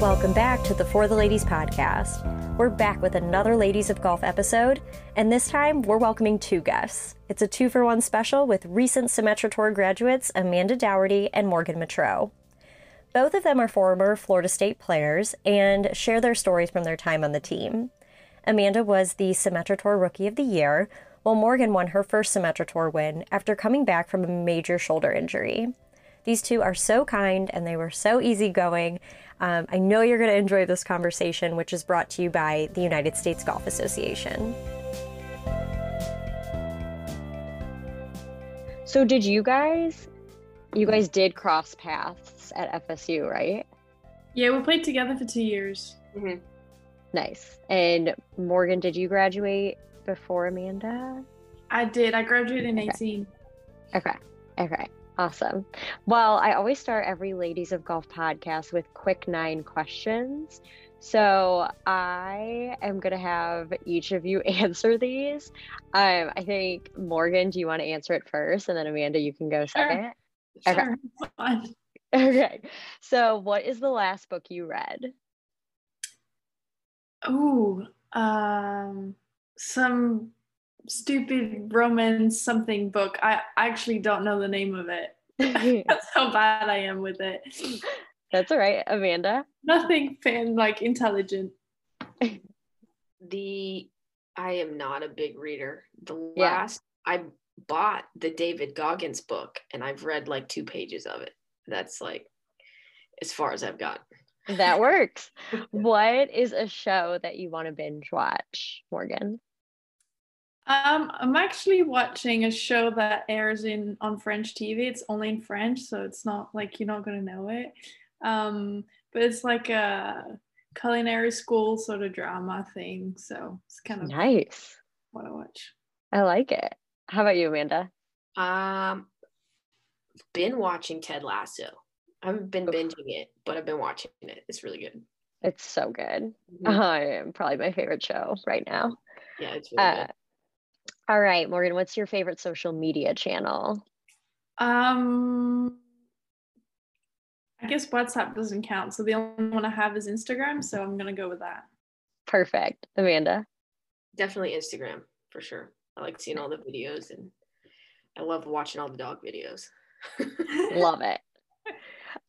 Welcome back to the For the Ladies podcast. We're back with another Ladies of Golf episode, and this time we're welcoming two guests. It's a two for one special with recent Symetra Tour graduates Amanda Doherty and Morgan Métraux. Both of them are former Florida State players and share their stories from their time on the team. Amanda was the Symetra Tour Rookie of the Year, while Morgan won her first Symetra Tour win after coming back from a major shoulder injury. These two are so kind and they were so easygoing. Um, I know you're going to enjoy this conversation, which is brought to you by the United States Golf Association. So, did you guys, you guys did cross paths at FSU, right? Yeah, we played together for two years. Mm-hmm. Nice. And Morgan, did you graduate before Amanda? I did. I graduated in okay. 18. Okay. Okay. Awesome. Well, I always start every Ladies of Golf podcast with quick nine questions. So I am going to have each of you answer these. Um, I think, Morgan, do you want to answer it first? And then Amanda, you can go second. Sure. Okay. Okay. So, what is the last book you read? Oh, um, some stupid romance something book. I actually don't know the name of it. That's how bad I am with it. That's all right, Amanda. Nothing fan like intelligent. the I am not a big reader. The last yeah. I bought the David Goggins book and I've read like two pages of it. That's like as far as I've got. That works. what is a show that you want to binge watch, Morgan? Um, I'm actually watching a show that airs in on French TV. It's only in French, so it's not like you're not gonna know it. Um, but it's like a culinary school sort of drama thing. So it's kind of nice. What I watch. I like it. How about you, Amanda? Um, been watching Ted Lasso. I haven't been binging it, but I've been watching it. It's really good. It's so good. Mm-hmm. Uh, probably my favorite show right now. Yeah, it's really uh, good. All right, Morgan, what's your favorite social media channel? Um, I guess WhatsApp doesn't count. So the only one I have is Instagram. So I'm going to go with that. Perfect. Amanda? Definitely Instagram for sure. I like seeing all the videos and I love watching all the dog videos. love it.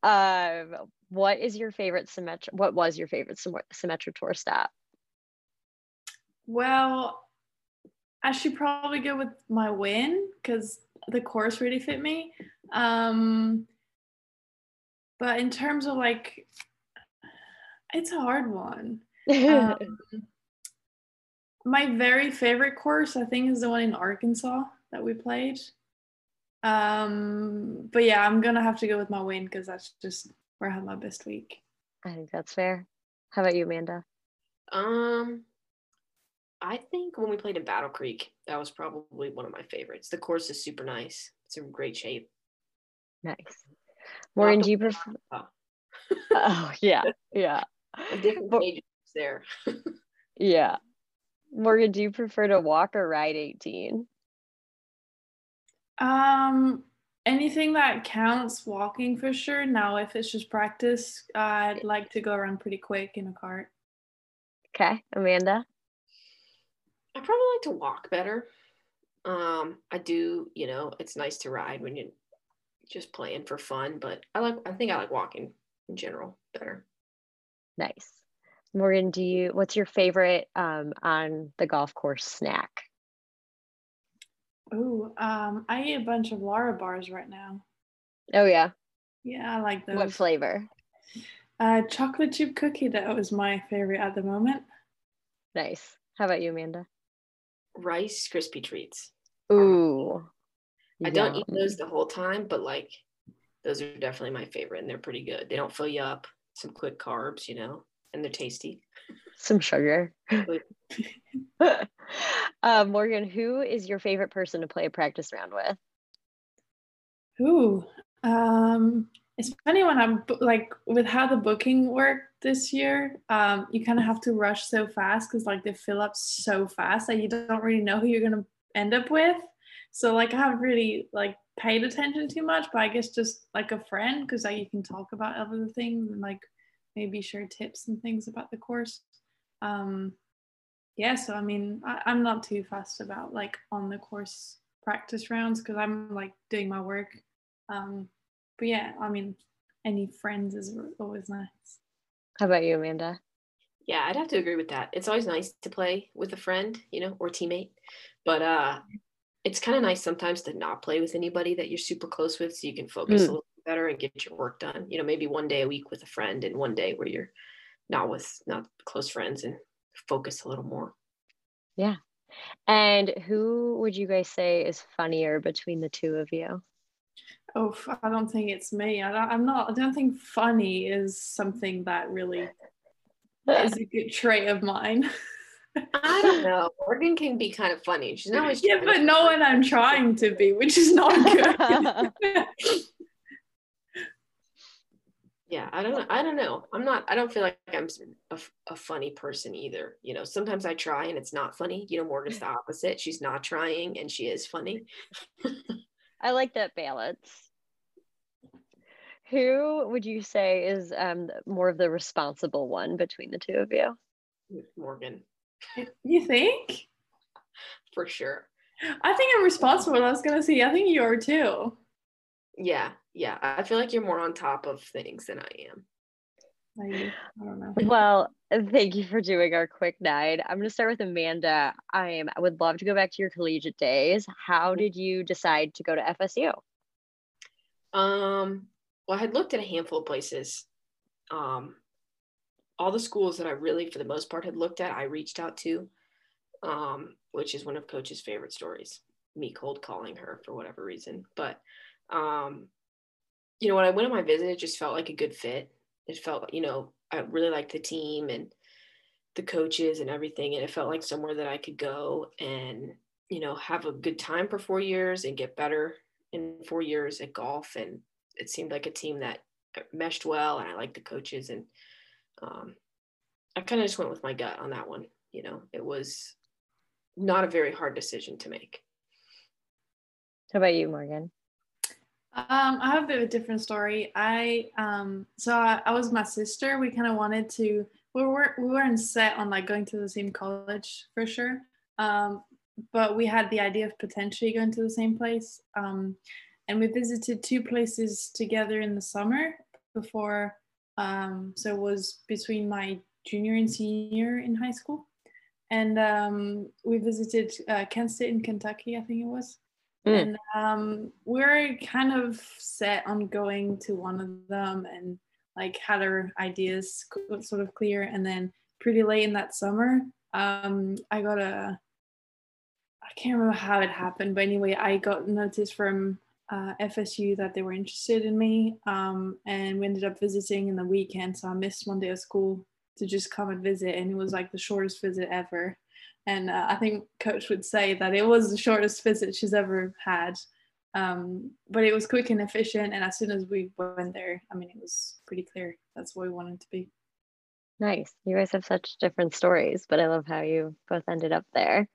Um, what is your favorite Symetra? What was your favorite Symetra tour stop? Well, I should probably go with my win because the course really fit me. Um, but in terms of like, it's a hard one. um, my very favorite course, I think, is the one in Arkansas that we played. Um, but yeah, I'm gonna have to go with my win because that's just where I had my best week. I think that's fair. How about you, Amanda? Um, I think when we played in Battle Creek, that was probably one of my favorites. The course is super nice. It's in great shape. Nice. Morgan, do you prefer? oh yeah, yeah. A different but, there. yeah. Morgan, do you prefer to walk or ride 18? Um, anything that counts walking for sure. Now, if it's just practice, I'd like to go around pretty quick in a cart. Okay, Amanda. I probably like to walk better. Um, I do, you know, it's nice to ride when you're just playing for fun, but I like I think I like walking in general better. Nice. Morgan, do you what's your favorite um, on the golf course snack? Oh, um, I eat a bunch of Lara bars right now. Oh yeah. Yeah, I like those. What flavor? Uh, chocolate chip cookie dough is my favorite at the moment. Nice. How about you, Amanda? Rice Krispie treats. Ooh. I don't eat those the whole time, but like those are definitely my favorite and they're pretty good. They don't fill you up. Some quick carbs, you know, and they're tasty. Some sugar. uh, Morgan, who is your favorite person to play a practice round with? Ooh, um, it's funny when I'm like with how the booking worked this year. Um, you kind of have to rush so fast because like they fill up so fast that you don't really know who you're gonna end up with. So like I haven't really like paid attention too much, but I guess just like a friend because like you can talk about other things and like maybe share tips and things about the course. Um, yeah, so I mean, I, I'm not too fussed about like on the course practice rounds because I'm like doing my work. Um, but yeah, I mean, any friends is always nice. How about you, Amanda? Yeah, I'd have to agree with that. It's always nice to play with a friend, you know, or teammate. But uh it's kind of nice sometimes to not play with anybody that you're super close with so you can focus mm. a little better and get your work done. You know, maybe one day a week with a friend and one day where you're not with not close friends and focus a little more. Yeah. And who would you guys say is funnier between the two of you? Oh, I don't think it's me. I am not. I don't think funny is something that really is a good trait of mine. I don't know. Morgan can be kind of funny. She's not always. Yeah, but no one I'm trying to be, which is not good. yeah, I don't know. I don't know. I'm not. I don't feel like I'm a, a funny person either. You know, sometimes I try and it's not funny. You know, Morgan's the opposite. She's not trying and she is funny. I like that balance. Who would you say is um, more of the responsible one between the two of you? Morgan. You think? For sure. I think I'm responsible. I was gonna say, I think you are too. Yeah, yeah. I feel like you're more on top of things than I am. I, I don't know. Well, thank you for doing our quick night. I'm gonna start with Amanda. I am. I would love to go back to your collegiate days. How did you decide to go to FSU? Um, well, I had looked at a handful of places. Um, all the schools that I really, for the most part, had looked at, I reached out to, um, which is one of Coach's favorite stories. Me cold calling her for whatever reason, but um, you know, when I went on my visit, it just felt like a good fit. It felt, you know, I really liked the team and the coaches and everything, and it felt like somewhere that I could go and you know have a good time for four years and get better in four years at golf and it seemed like a team that meshed well and I liked the coaches and um, I kind of just went with my gut on that one. You know, it was not a very hard decision to make. How about you, Morgan? Um, I have a bit of a different story. I um, so I, I was my sister. We kind of wanted to. We were we weren't set on like going to the same college for sure. Um, but we had the idea of potentially going to the same place. Um, and we visited two places together in the summer before um, so it was between my junior and senior in high school. And um, we visited uh, kent state in kentucky i think it was. Mm. and um, we are kind of set on going to one of them and like had our ideas sort of clear. And then pretty late in that summer um, i got a i can't remember how it happened but anyway i got notice from uh, FSU that they were interested in me. Um, and we ended up visiting in the weekend. So I missed one day of school to just come and visit. And it was like the shortest visit ever. And uh, I think coach would say that it was the shortest visit she's ever had. Um, but it was quick and efficient. And as soon as we went there, I mean, it was pretty clear that's what we wanted to be. Nice. You guys have such different stories, but I love how you both ended up there.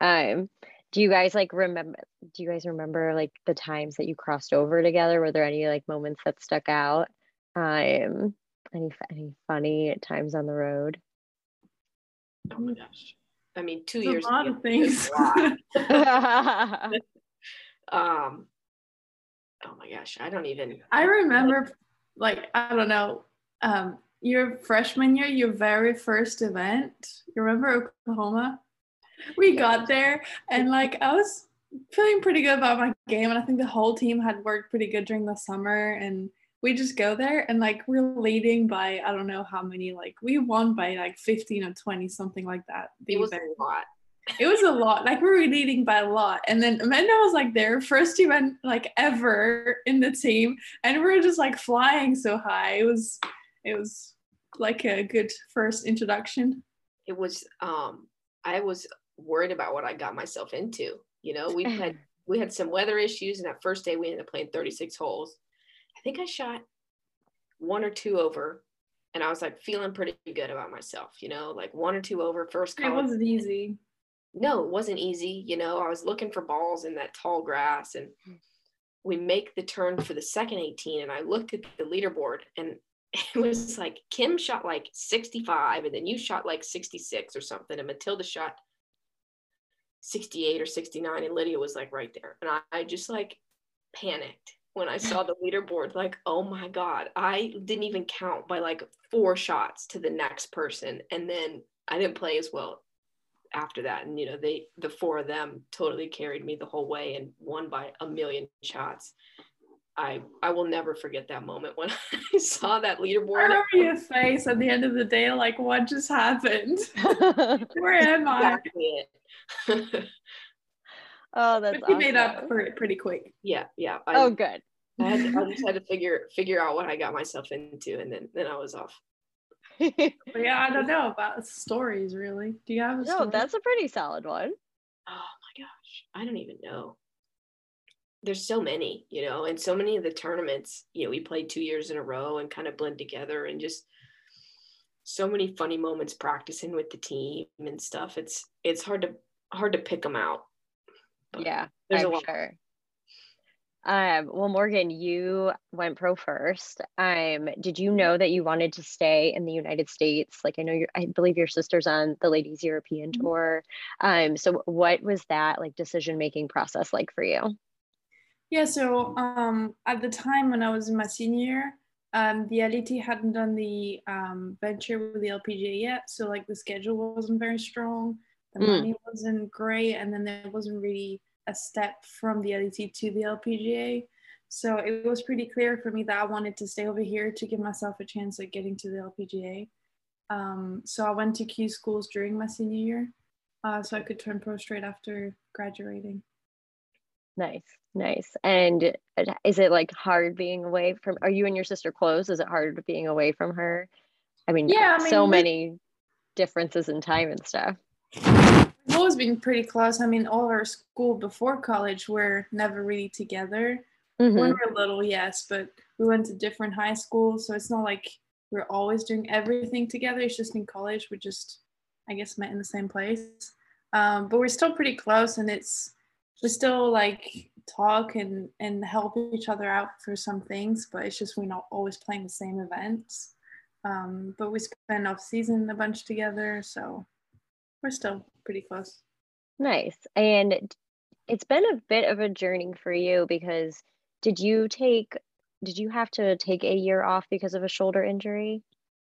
Um, do you guys like remember do you guys remember like the times that you crossed over together? Were there any like moments that stuck out? Um any any funny times on the road? Oh my gosh. I mean two years a lot of things. um oh my gosh i don't even i remember like i don't know um your freshman year your very first event you remember oklahoma we got there and like I was feeling pretty good about my game and I think the whole team had worked pretty good during the summer and we just go there and like we're leading by I don't know how many like we won by like 15 or 20 something like that. It was a lot. It was a lot. Like we were leading by a lot. And then Amanda was like their first event like ever in the team. And we were just like flying so high. It was it was like a good first introduction. It was um I was worried about what I got myself into. You know, we had we had some weather issues, and that first day we ended up playing 36 holes. I think I shot one or two over, and I was like feeling pretty good about myself. You know, like one or two over first. It wasn't easy. No, it wasn't easy. You know, I was looking for balls in that tall grass, and we make the turn for the second 18, and I looked at the leaderboard, and it was like Kim shot like 65 and then you shot like 66 or something and Matilda shot 68 or 69 and Lydia was like right there and I, I just like panicked when I saw the leaderboard like oh my god I didn't even count by like four shots to the next person and then I didn't play as well after that and you know they the four of them totally carried me the whole way and won by a million shots I I will never forget that moment when I saw that leaderboard. I remember your face at the end of the day, like what just happened? Where am I? oh, that's. But you awesome. made up for it pretty quick. Yeah, yeah. I, oh, good. I, had to, I just had to figure figure out what I got myself into, and then then I was off. but yeah, I don't know about stories. Really, do you have a? No, that's a pretty solid one. Oh my gosh, I don't even know there's so many, you know, and so many of the tournaments, you know, we played two years in a row and kind of blend together and just so many funny moments practicing with the team and stuff. It's it's hard to hard to pick them out. yeah, there's I'm a lot. Sure. Um, well, Morgan, you went pro first. Um, did you know that you wanted to stay in the United States? Like, I know you I believe your sister's on the ladies European mm-hmm. tour. Um, so what was that like decision making process like for you? Yeah, so um, at the time when I was in my senior year, um, the LET hadn't done the um, venture with the LPGA yet. So like the schedule wasn't very strong, the mm. money wasn't great, and then there wasn't really a step from the LET to the LPGA. So it was pretty clear for me that I wanted to stay over here to give myself a chance at getting to the LPGA. Um, so I went to Q schools during my senior year, uh, so I could turn pro straight after graduating. Nice, nice. And is it like hard being away from? Are you and your sister close? Is it hard being away from her? I mean, yeah, I mean, so many differences in time and stuff. We've always been pretty close. I mean, all our school before college were never really together. Mm-hmm. When we were little, yes, but we went to different high schools, so it's not like we're always doing everything together. It's just in college we just, I guess, met in the same place. Um, but we're still pretty close, and it's we still like talk and and help each other out for some things but it's just we're not always playing the same events um, but we spend off season a bunch together so we're still pretty close nice and it's been a bit of a journey for you because did you take did you have to take a year off because of a shoulder injury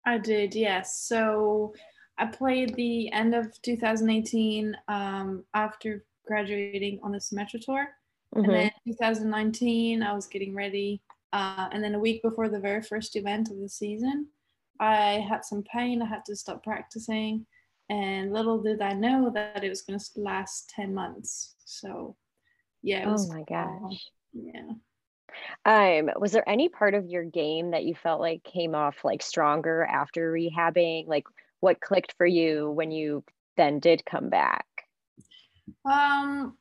i did yes so i played the end of 2018 um, after graduating on the Symetra tour. Mm-hmm. And then 2019, I was getting ready. Uh, and then a week before the very first event of the season, I had some pain. I had to stop practicing. And little did I know that it was going to last 10 months. So, yeah. oh my gosh. Uh, yeah. Um, was there any part of your game that you felt like came off like stronger after rehabbing? Like what clicked for you when you then did come back? Um,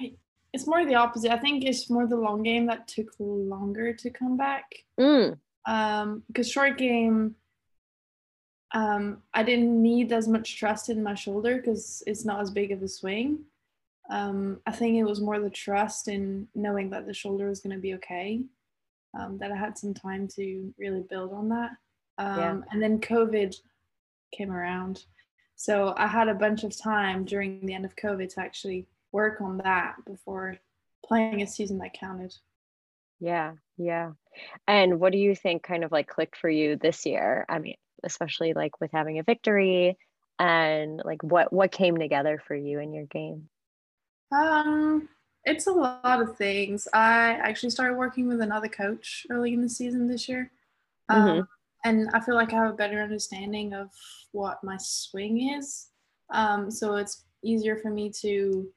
it's more the opposite. I think it's more the long game that took longer to come back. Mm. Um, because short game, um, I didn't need as much trust in my shoulder because it's not as big of a swing. Um, I think it was more the trust in knowing that the shoulder was going to be okay. Um, that I had some time to really build on that. Um, yeah. And then COVID came around. So I had a bunch of time during the end of COVID to actually work on that before playing a season that counted. Yeah, yeah. And what do you think kind of like clicked for you this year? I mean, especially like with having a victory and like what what came together for you in your game? Um it's a lot of things. I actually started working with another coach early in the season this year. Um, mm-hmm and I feel like I have a better understanding of what my swing is. Um, so it's easier for me to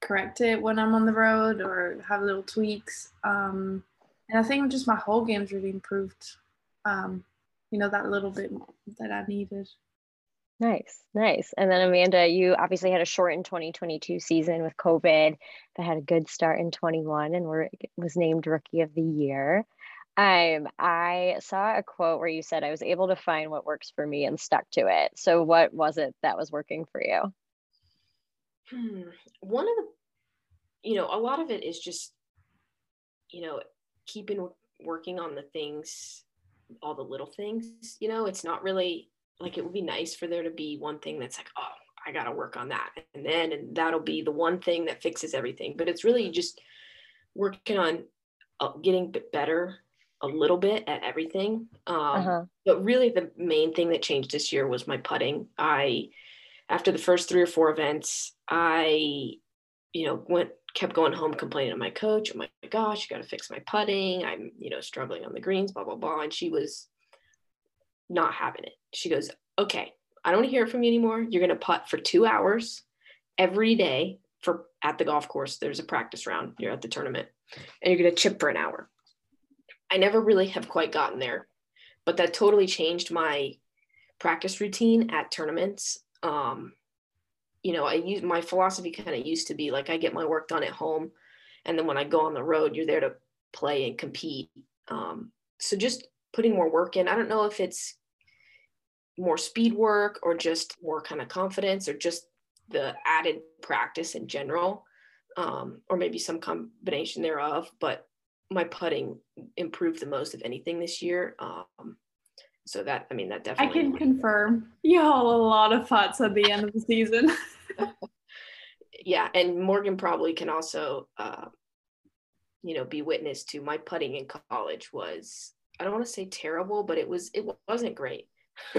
correct it when I'm on the road or have little tweaks. Um, and I think just my whole game's really improved. You know, that little bit that I needed. Nice, nice. And then Amanda, you obviously had a shortened 2022 season with COVID, but had a good start in 21 and were was named Rookie of the Year. Um, I saw a quote where you said I was able to find what works for me and stuck to it. So what was it that was working for you? Hmm. One of the, you know, a lot of it is just, you know, keeping working on the things all the little things. You know, it's not really like it would be nice for there to be one thing that's like, oh, I got to work on that. And then, and that'll be the one thing that fixes everything. But it's really just working on uh, getting better a little bit at everything. Um, uh-huh. But really, the main thing that changed this year was my putting. I, after the first three or four events, I, you know, went kept going home complaining to my coach. Oh my gosh, you got to fix my putting. I'm, you know, struggling on the greens, blah blah blah. And she was not having it. She goes, okay, I don't hear from you anymore. You're going to putt for two hours every day for at the golf course. There's a practice round. You're at the tournament, and you're going to chip for an hour. I never really have quite gotten there, but that totally changed my practice routine at tournaments. Um, you know, I use my philosophy kind of used to be like I get my work done at home, and then when I go on the road, you're there to play and compete. Um, so just putting more work in. I don't know if it's more speed work or just more kind of confidence or just the added practice in general, um, or maybe some combination thereof. But my putting improved the most of anything this year. Um, so that I mean that definitely. I can confirm you haul a lot of putts at the end of the season. yeah, and Morgan probably can also, uh, you know, be witness to my putting in college was I don't want to say terrible, but it was it wasn't great.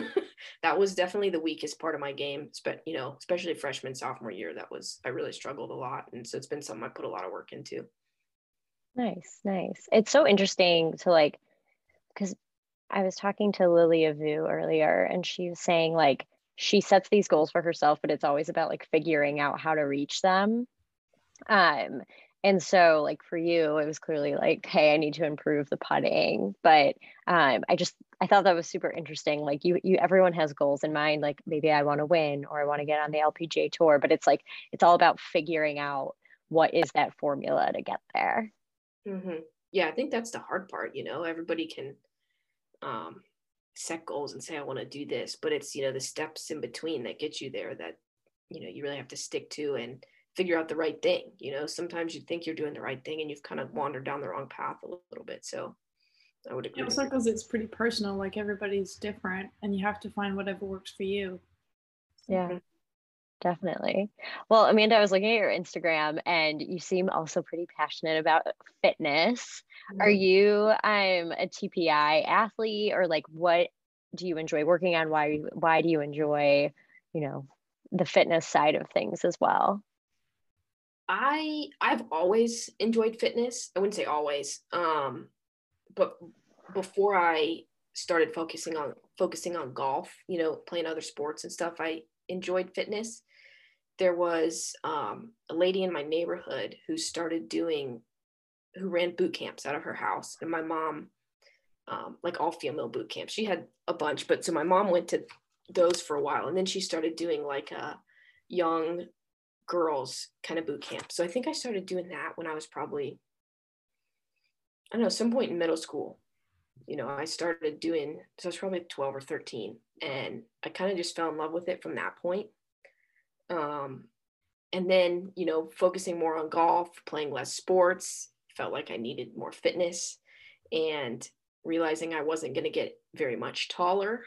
that was definitely the weakest part of my game, but you know, especially freshman sophomore year. That was I really struggled a lot, and so it's been something I put a lot of work into. Nice, nice. It's so interesting to like, because I was talking to Lilia Vu earlier, and she was saying like she sets these goals for herself, but it's always about like figuring out how to reach them. Um, and so like for you it was clearly like hey i need to improve the putting but um, i just i thought that was super interesting like you you everyone has goals in mind like maybe i want to win or i want to get on the lpga tour but it's like it's all about figuring out what is that formula to get there mm-hmm. yeah i think that's the hard part you know everybody can um, set goals and say i want to do this but it's you know the steps in between that get you there that you know you really have to stick to and figure out the right thing. You know, sometimes you think you're doing the right thing and you've kind of wandered down the wrong path a little bit. So I would agree. Yeah, also because it's pretty personal. Like everybody's different, and you have to find whatever works for you. Yeah. Definitely. Well, Amanda, I was looking at your Instagram and you seem also pretty passionate about fitness. Mm-hmm. Are you um a TPI athlete or like what do you enjoy working on? Why why do you enjoy, you know, the fitness side of things as well? I I've always enjoyed fitness. I wouldn't say always, um, but before I started focusing on focusing on golf, you know, playing other sports and stuff, I enjoyed fitness. There was um, a lady in my neighborhood who started doing, who ran boot camps out of her house, and my mom, um, like all female boot camps, she had a bunch, but so my mom went to those for a while, and then she started doing like a young girls kind of boot camp. So I think I started doing that when I was probably, I don't know, some point in middle school. You know, I started doing, so I was probably 12 or 13. And I kind of just fell in love with it from that point. Um, and then, you know, focusing more on golf, playing less sports, felt like I needed more fitness and realizing I wasn't going to get very much taller.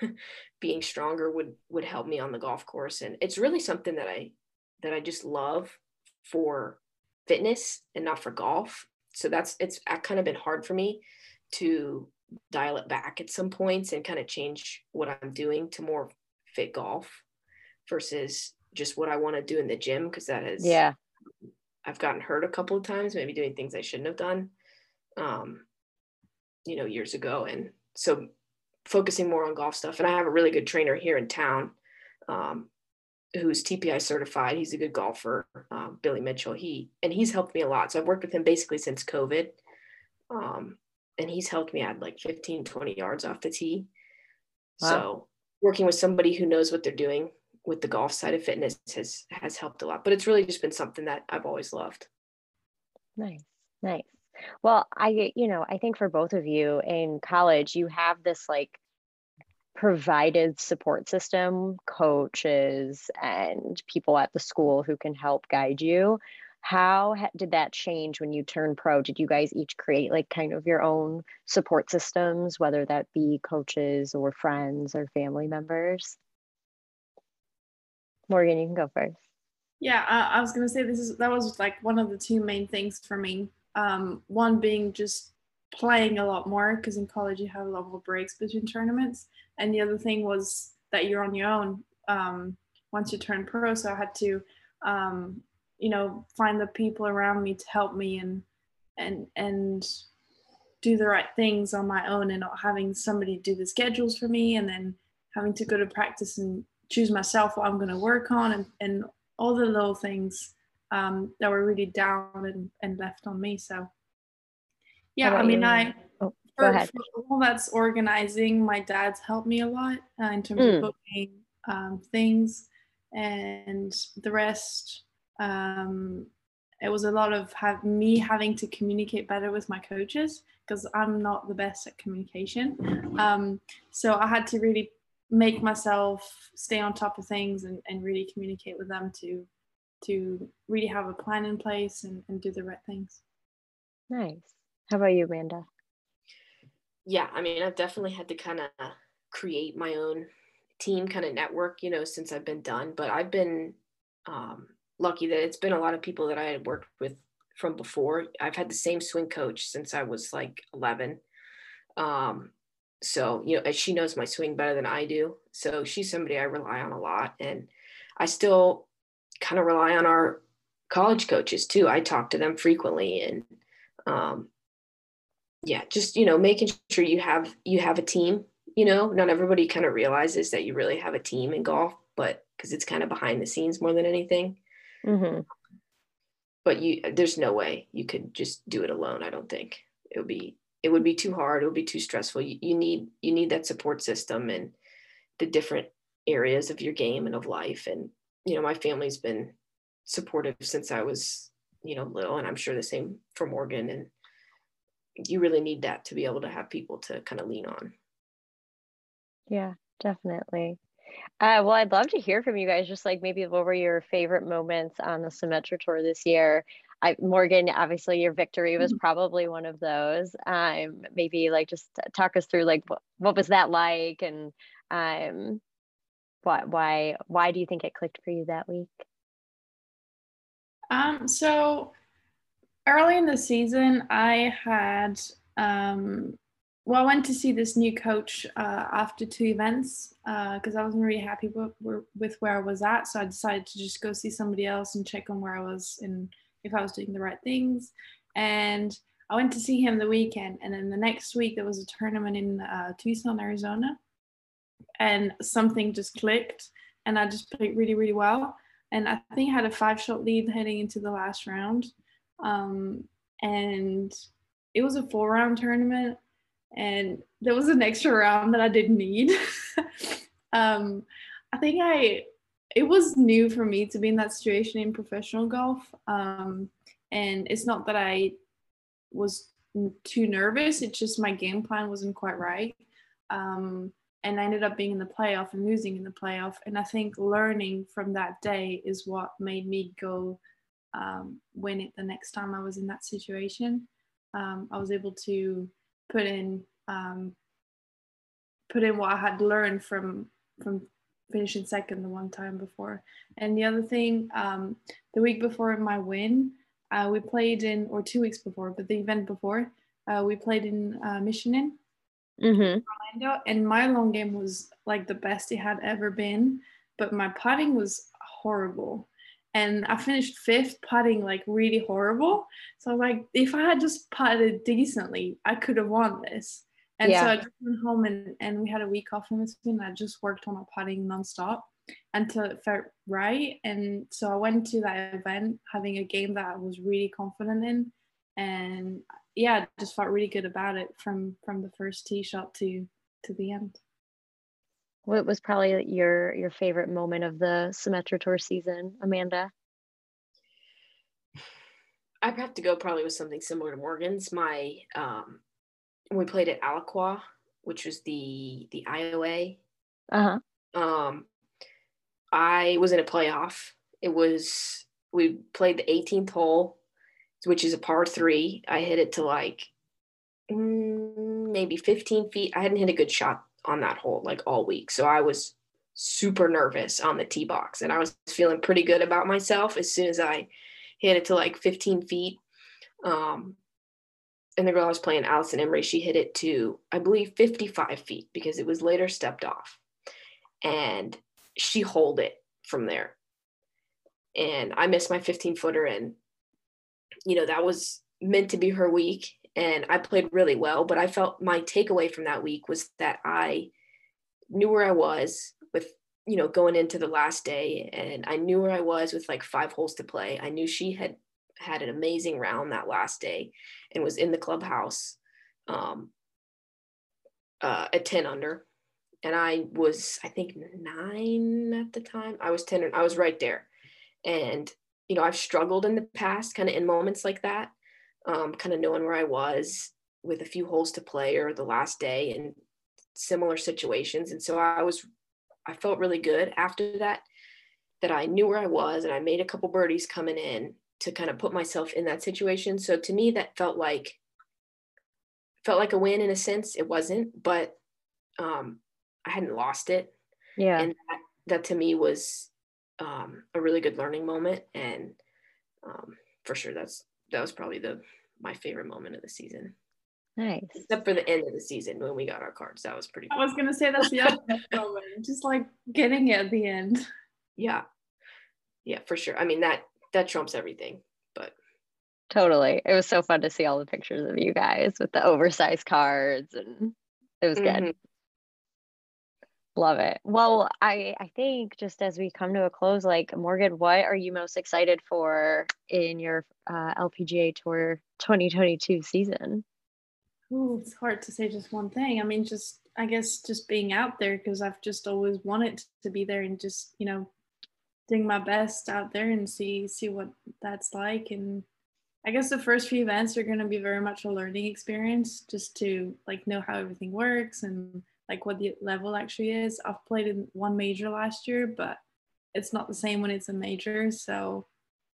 being stronger would would help me on the golf course and it's really something that I that I just love for fitness and not for golf. So that's it's kind of been hard for me to dial it back at some points and kind of change what I'm doing to more fit golf versus just what I want to do in the gym because that is yeah I've gotten hurt a couple of times maybe doing things I shouldn't have done um you know years ago and so focusing more on golf stuff and I have a really good trainer here in town um who's TPI certified. He's a good golfer, um, Billy Mitchell. He and he's helped me a lot. So I've worked with him basically since COVID, um, and he's helped me add like 15, 20 yards off the tee. Wow. So working with somebody who knows what they're doing with the golf side of fitness has has helped a lot. But it's really just been something that I've always loved. Nice, nice. Well, I you know I think for both of you in college, you have this like provided support system, coaches, and people at the school who can help guide you. how did that change when you turned pro? Did you guys each create like kind of your own support systems, whether that be coaches or friends or family members? Morgan, you can go first. Yeah, I, I was gonna say this is that was like one of the two main things for me. Um, one being just playing a lot more because in college you have a lot of breaks between tournaments, and the other thing was that you're on your own um, once you turn pro. So I had to, um, you know, find the people around me to help me and and and do the right things on my own, and not having somebody do the schedules for me, and then having to go to practice and choose myself what I'm going to work on, and and all the little things um, that were really down and, and left on me. So yeah, I mean, I oh, for, for, all that's organizing, my dad's helped me a lot uh, in terms mm. of booking um, things, and the rest. Um, it was a lot of have me having to communicate better with my coaches because I'm not the best at communication. Um, so I had to really make myself stay on top of things and, and really communicate with them to to really have a plan in place and, and do the right things. Nice. How about you, Amanda? Yeah, I mean, I've definitely had to kind of create my own team kind of network, you know, since I've been done. But I've been um, lucky that it's been a lot of people that I had worked with from before. I've had the same swing coach since I was like 11. Um, so you know she knows my swing better than i do. So she's somebody i rely on a lot and i still kind of rely on our college coaches too. I talk to them frequently and um, yeah just you know making sure you have you have a team you know? Not everybody kind of realizes that you really have a team in golf but because it's kind of behind the scenes more than anything. Mm-hmm. but you there's no way you could just do it alone i don't think. It would be it would be too hard it would be too stressful you, you need you need that support system and the different areas of your game and of life and you know my family's been supportive since i was you know little and i'm sure the same for morgan and you really need that to be able to have people to kind of lean on yeah definitely uh, well, I'd love to hear from you guys. Just like maybe what were your favorite moments on the Symetra Tour this year? I, Morgan, obviously your victory was mm-hmm. probably one of those. Um, maybe like just talk us through like what, what was that like, and um, what why why do you think it clicked for you that week? Um, so early in the season, I had um, well, I went to see this new coach uh, after two events because uh, I wasn't really happy with, with where I was at. So I decided to just go see somebody else and check on where I was and if I was doing the right things. And I went to see him the weekend. And then the next week, there was a tournament in uh, Tucson, Arizona. And something just clicked. And I just played really, really well. And I think I had a five shot lead heading into the last round. Um, and it was a four round tournament and there was an extra round that I didn't need. um, I think I it was new for me to be in that situation in professional golf, um, and it's not that I was too nervous. It's just my game plan wasn't quite right, um, and I ended up being in the playoff and losing in the playoff. And I think learning from that day is what made me go um, win it the next time I was in that situation. Um, I was able to put in um, put in what I had learned from from finishing second the one time before. And the other thing, um, the week before my win, uh, we played in, or two weeks before, but the event before, uh, we played in uh, Michigan, mm-hmm. Orlando, and my long game was like the best it had ever been, but my putting was horrible and I finished fifth putting like really horrible. So I was like, if I had just putted decently, I could have won this. And yeah. so I just went home and, and we had a week off in between. I just worked on my putting nonstop until it felt right. And so I went to that event having a game that I was really confident in. And yeah, just felt really good about it from from the first tee shot to to the end. What was probably your your favorite moment of the Symetra Tour season, Amanda? I'd have to go probably with something similar to Morgan's. My um, we played at Alaqua, which was the the IOA. Uh huh. Um, I was in a playoff. It was we played the 18th hole, which is a par three. I hit it to like mm, maybe 15 feet. I hadn't hit a good shot on that hole like all week. So I was super nervous on the tee box and I was feeling pretty good about myself as soon as I hit it to like 15 feet. Um, and the girl I was playing, Allison Emrey, she hit it to, I believe, 55 feet because it was later stepped off. And she holed it from there. And I missed my 15 footer. And, you know, that was meant to be her week. And I played really well. But I felt my takeaway from that week was that I knew where I was with, you know, going into the last day. And I knew where I was with like five holes to play. I knew she had had an amazing round that last day and was in the clubhouse um, uh, at 10 under. And I was, I think, nine at the time. I was 10 and I was right there. And, you know, I've struggled in the past, kind of in moments like that, um, kind of knowing where I was with a few holes to play or the last day and similar situations. And so I was, I felt really good after that, that I knew where I was and I made a couple birdies coming in to kind of put myself in that situation. So to me, that felt like felt like a win in a sense. It wasn't, but um, I hadn't lost it. Yeah, and that, that to me was um, a really good learning moment, and um, for sure, that's that was probably the my favorite moment of the season. Nice. Except for the end of the season when we got our cards, that was pretty. Cool. I was gonna say that's the other moment, just like getting it at the end. Yeah, yeah, for sure. I mean that that trumps everything. But totally, it was so fun to see all the pictures of you guys with the oversized cards, and it was mm-hmm. good. Love it. Well, I I think just as we come to a close, like Morgan, what are you most excited for in your uh, LPGA Tour 2022 season? Ooh, it's hard to say just one thing. I mean, just I guess just being out there because I've just always wanted to be there and just you know doing my best out there and see see what that's like. And i guess the first few events are going to be very much a learning experience just to like know how everything works and like what the level actually is. I've played in one major last year but it's not the same when it's a major. So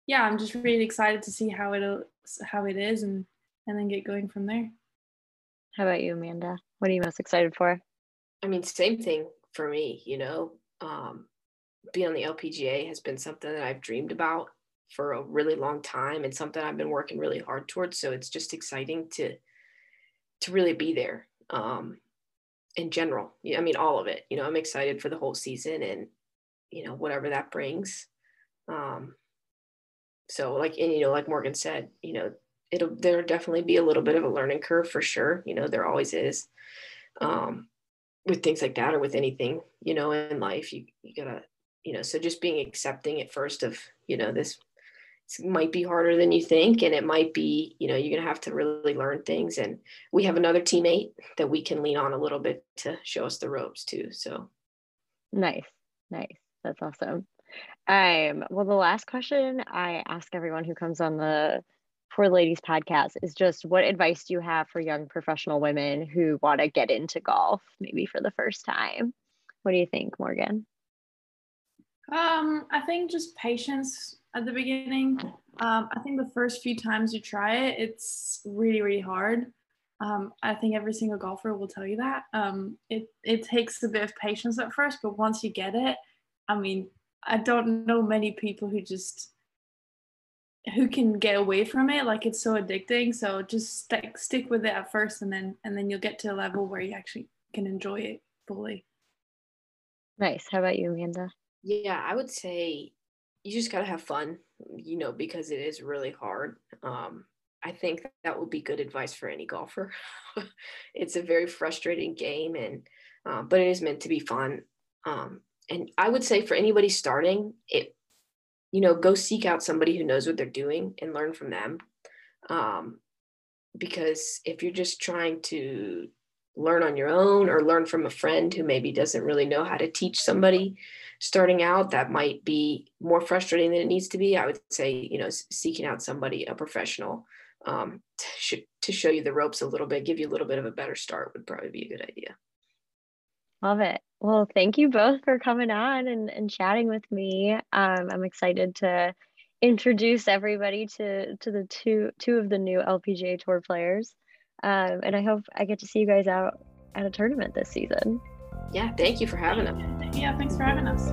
yeah i'm just really excited to see how it'll how it is and and then get going from there. How about you amanda? What are you most excited for? I mean same thing for me you know? Um being on the LPGA has been something that I've dreamed about for a really long time and something I've been working really hard towards. So it's just exciting to to really be there. Um, in general, I mean, all of it. You know, I'm excited for the whole season and you know whatever that brings. Um, so like and you know like Morgan said, you know it'll there'll definitely be a little bit of a learning curve for sure. You know there always is. Um, with things like that or with anything you know in life you, you gotta you know so just being accepting at first of you know this might be harder than you think and it might be you know you're going to have to really learn things. And we have another teammate that we can lean on a little bit to show us the ropes too so. Nice nice. That's awesome. Um well the last question i ask everyone who comes on the the Ladies podcast is just what advice do you have for young professional women who want to get into golf maybe for the first time? What do you think morgan um, I think just patience at the beginning. Um, I think the first few times you try it, it's really, really hard. Um, I think every single golfer will tell you that. Um, it, it takes a bit of patience at first, but once you get it, I mean, I don't know many people who just who can get away from it like it's so addicting so just stick stick with it at first and then and then you'll get to a level where you actually can enjoy it fully nice how about you amanda yeah, I would say you just got to have fun, you know, because it is really hard. Um, I think that would be good advice for any golfer. it's a very frustrating game, and um, but it is meant to be fun. Um, and I would say for anybody starting, it, you know, go seek out somebody who knows what they're doing and learn from them. Um, because if you're just trying to learn on your own or learn from a friend who maybe doesn't really know how to teach somebody, starting out that might be more frustrating than it needs to be i would say you know seeking out somebody a professional um, to, sh- to show you the ropes a little bit give you a little bit of a better start would probably be a good idea love it well thank you both for coming on and, and chatting with me um, i'm excited to introduce everybody to to the two two of the new LPGA Tour players. Um, and I hope I get to see you guys out at a tournament this season. Yeah, thank you for having us. Yeah, thanks for having us.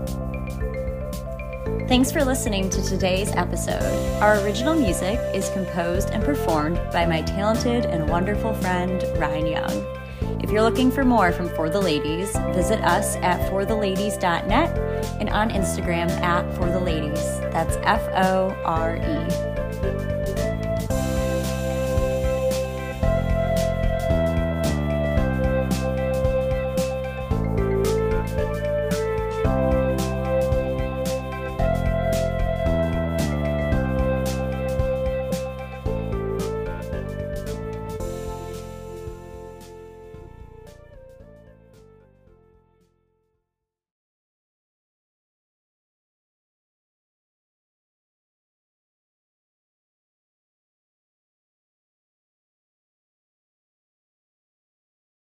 Thanks for listening to today's episode. Our original music is composed and performed by my talented and wonderful friend, Ryan Young. If you're looking for more from Fore the Ladies, visit us at foretheladies.net and on Instagram at Fore the Ladies. That's F O R E.